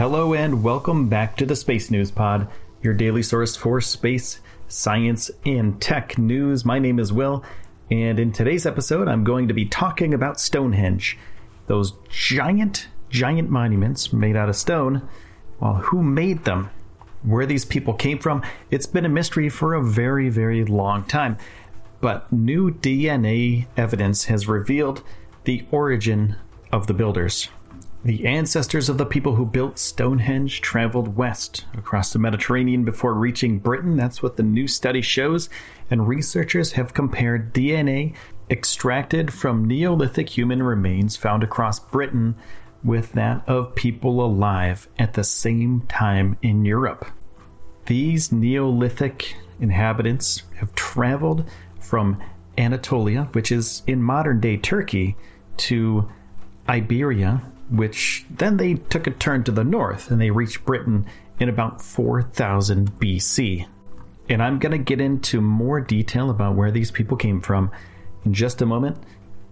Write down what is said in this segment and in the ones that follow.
Hello and welcome back to the Space News Pod, your daily source for space, science, and tech news. My name is Will, and in today's episode, I'm going to be talking about Stonehenge, those giant, giant monuments made out of stone. Well, who made them? Where these people came from? It's been a mystery for a very, very long time. But new DNA evidence has revealed the origin of the builders. The ancestors of the people who built Stonehenge traveled west across the Mediterranean before reaching Britain. That's what the new study shows. And researchers have compared DNA extracted from Neolithic human remains found across Britain with that of people alive at the same time in Europe. These Neolithic inhabitants have traveled from Anatolia, which is in modern day Turkey, to Iberia, which then they took a turn to the north and they reached Britain in about 4000 BC. And I'm going to get into more detail about where these people came from in just a moment.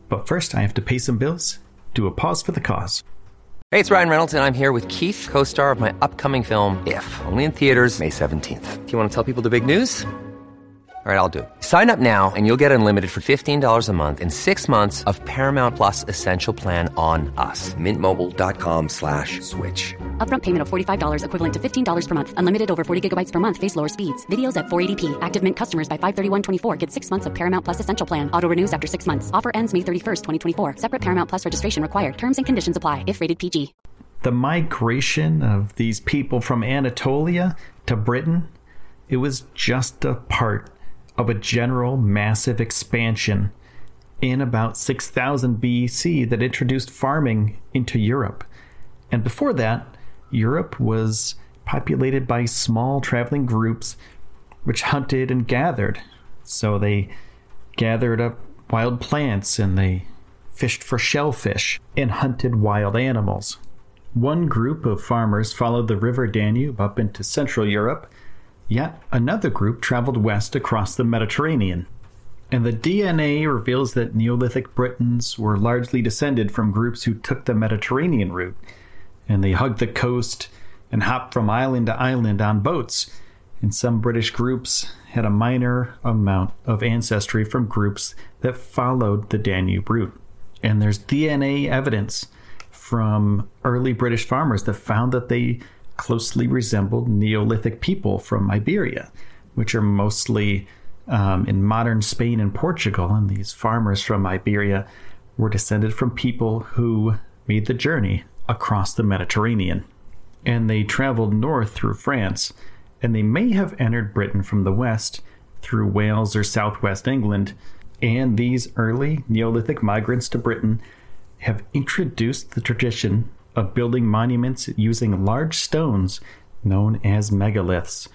But first, I have to pay some bills. Do a pause for the cause. Hey, it's Ryan Reynolds, and I'm here with Keith, co star of my upcoming film, If, only in theaters, May 17th. Do you want to tell people the big news? All right, I'll do it. Sign up now and you'll get unlimited for $15 a month in six months of Paramount Plus Essential Plan on us. Mintmobile.com slash switch. Upfront payment of $45 equivalent to $15 per month. Unlimited over 40 gigabytes per month. Face lower speeds. Videos at 480p. Active Mint customers by 531.24 get six months of Paramount Plus Essential Plan. Auto renews after six months. Offer ends May 31st, 2024. Separate Paramount Plus registration required. Terms and conditions apply if rated PG. The migration of these people from Anatolia to Britain, it was just a part of a general massive expansion in about 6000 BC that introduced farming into Europe. And before that, Europe was populated by small traveling groups which hunted and gathered. So they gathered up wild plants and they fished for shellfish and hunted wild animals. One group of farmers followed the river Danube up into Central Europe Yet another group traveled west across the Mediterranean. And the DNA reveals that Neolithic Britons were largely descended from groups who took the Mediterranean route, and they hugged the coast and hopped from island to island on boats. And some British groups had a minor amount of ancestry from groups that followed the Danube route. And there's DNA evidence from early British farmers that found that they closely resembled Neolithic people from Iberia, which are mostly um, in modern Spain and Portugal. And these farmers from Iberia were descended from people who made the journey across the Mediterranean. And they traveled north through France, and they may have entered Britain from the west through Wales or southwest England. And these early Neolithic migrants to Britain have introduced the tradition of building monuments using large stones known as megaliths.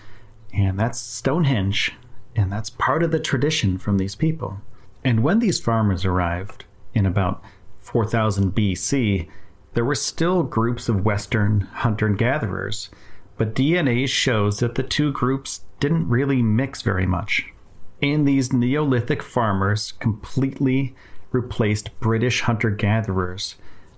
And that's Stonehenge. And that's part of the tradition from these people. And when these farmers arrived in about 4000 BC, there were still groups of Western hunter gatherers, but DNA shows that the two groups didn't really mix very much. And these Neolithic farmers completely replaced British hunter gatherers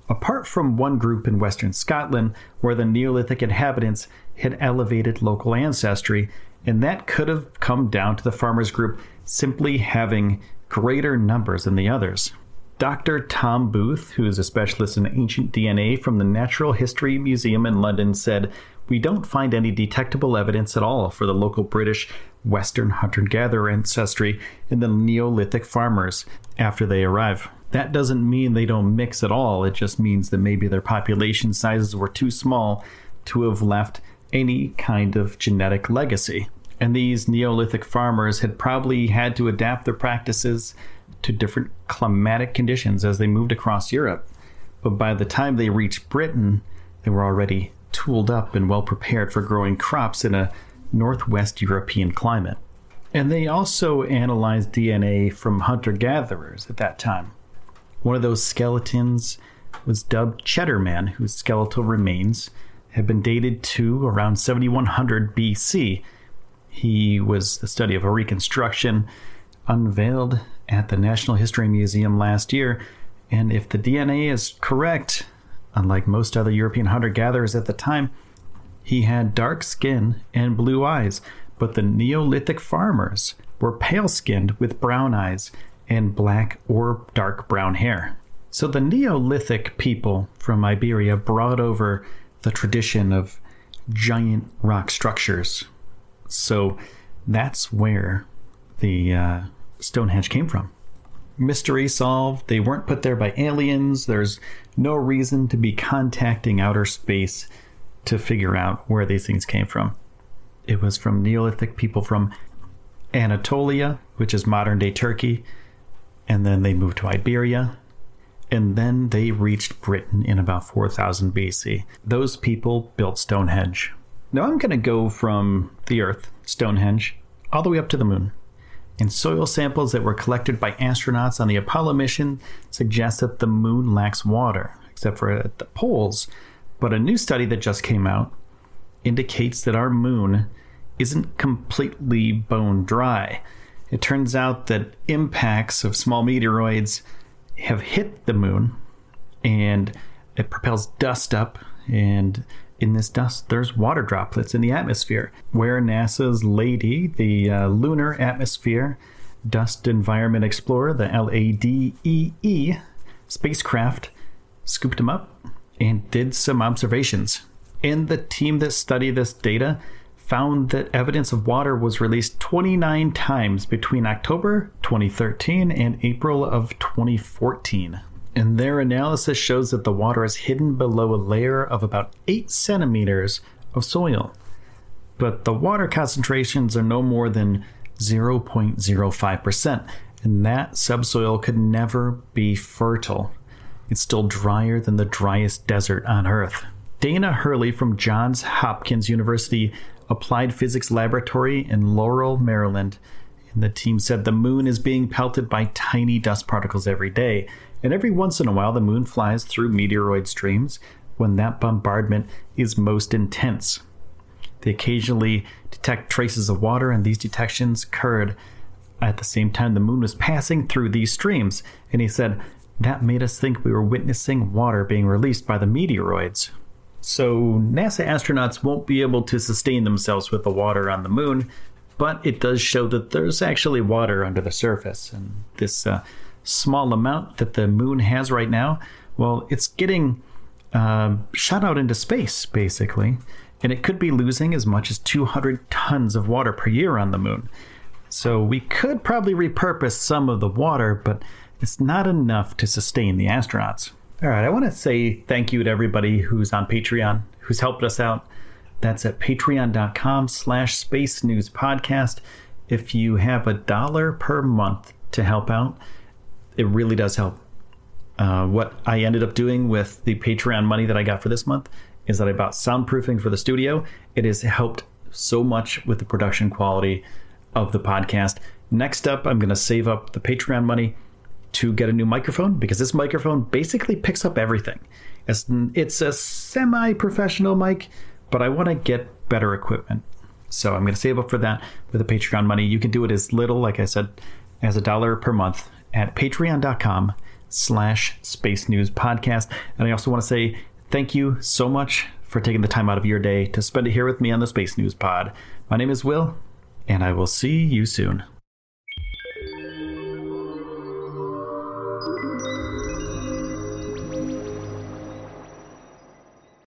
apart from one group in western Scotland where the Neolithic inhabitants had elevated local ancestry, and that could have come down to the farmers group simply having greater numbers than the others. Dr. Tom Booth, who is a specialist in ancient DNA from the Natural History Museum in London, said, We don't find any detectable evidence at all for the local British Western hunter gatherer ancestry in the Neolithic farmers after they arrive. That doesn't mean they don't mix at all, it just means that maybe their population sizes were too small to have left any kind of genetic legacy. And these Neolithic farmers had probably had to adapt their practices to different climatic conditions as they moved across Europe. But by the time they reached Britain, they were already tooled up and well prepared for growing crops in a northwest European climate. And they also analyzed DNA from hunter gatherers at that time. One of those skeletons was dubbed Cheddar Man, whose skeletal remains had been dated to around 7100 BC. He was the study of a reconstruction unveiled at the National History Museum last year. And if the DNA is correct, unlike most other European hunter gatherers at the time, he had dark skin and blue eyes, but the Neolithic farmers were pale skinned with brown eyes and black or dark brown hair. So the Neolithic people from Iberia brought over the tradition of giant rock structures. So that's where the uh, Stonehenge came from. Mystery solved. They weren't put there by aliens. There's no reason to be contacting outer space to figure out where these things came from. It was from Neolithic people from Anatolia, which is modern day Turkey, and then they moved to Iberia, and then they reached Britain in about 4000 BC. Those people built Stonehenge. Now I'm going to go from the Earth, Stonehenge, all the way up to the moon. And soil samples that were collected by astronauts on the Apollo mission suggest that the moon lacks water, except for at the poles. But a new study that just came out indicates that our moon isn't completely bone dry. It turns out that impacts of small meteoroids have hit the moon and it propels dust up and in this dust there's water droplets in the atmosphere where nasa's LADEE the uh, lunar atmosphere dust environment explorer the ladee spacecraft scooped them up and did some observations and the team that studied this data found that evidence of water was released 29 times between October 2013 and April of 2014. And their analysis shows that the water is hidden below a layer of about 8 centimeters of soil. But the water concentrations are no more than 0.05%, and that subsoil could never be fertile. It's still drier than the driest desert on Earth. Dana Hurley from Johns Hopkins University Applied Physics Laboratory in Laurel, Maryland. And the team said the moon is being pelted by tiny dust particles every day. And every once in a while, the moon flies through meteoroid streams when that bombardment is most intense. They occasionally detect traces of water, and these detections occurred at the same time the moon was passing through these streams. And he said, that made us think we were witnessing water being released by the meteoroids. So NASA astronauts won't be able to sustain themselves with the water on the moon, but it does show that there's actually water under the surface. And this uh, small amount that the moon has right now, well, it's getting uh, shot out into space, basically. And it could be losing as much as 200 tons of water per year on the moon. So we could probably repurpose some of the water, but it's not enough to sustain the astronauts. All right, I want to say thank you to everybody who's on Patreon, who's helped us out. That's at patreon.com slash space news podcast. If you have a dollar per month to help out, it really does help. Uh, what I ended up doing with the Patreon money that I got for this month is that I bought soundproofing for the studio. It has helped so much with the production quality of the podcast. Next up, I'm going to save up the Patreon money to get a new microphone because this microphone basically picks up everything. It's, it's a semi professional mic, but I want to get better equipment. So I'm going to save up for that with the Patreon money. You can do it as little, like I said, as a dollar per month at patreon.com slash space news podcast. And I also want to say thank you so much for taking the time out of your day to spend it here with me on the Space News Pod. My name is Will, and I will see you soon.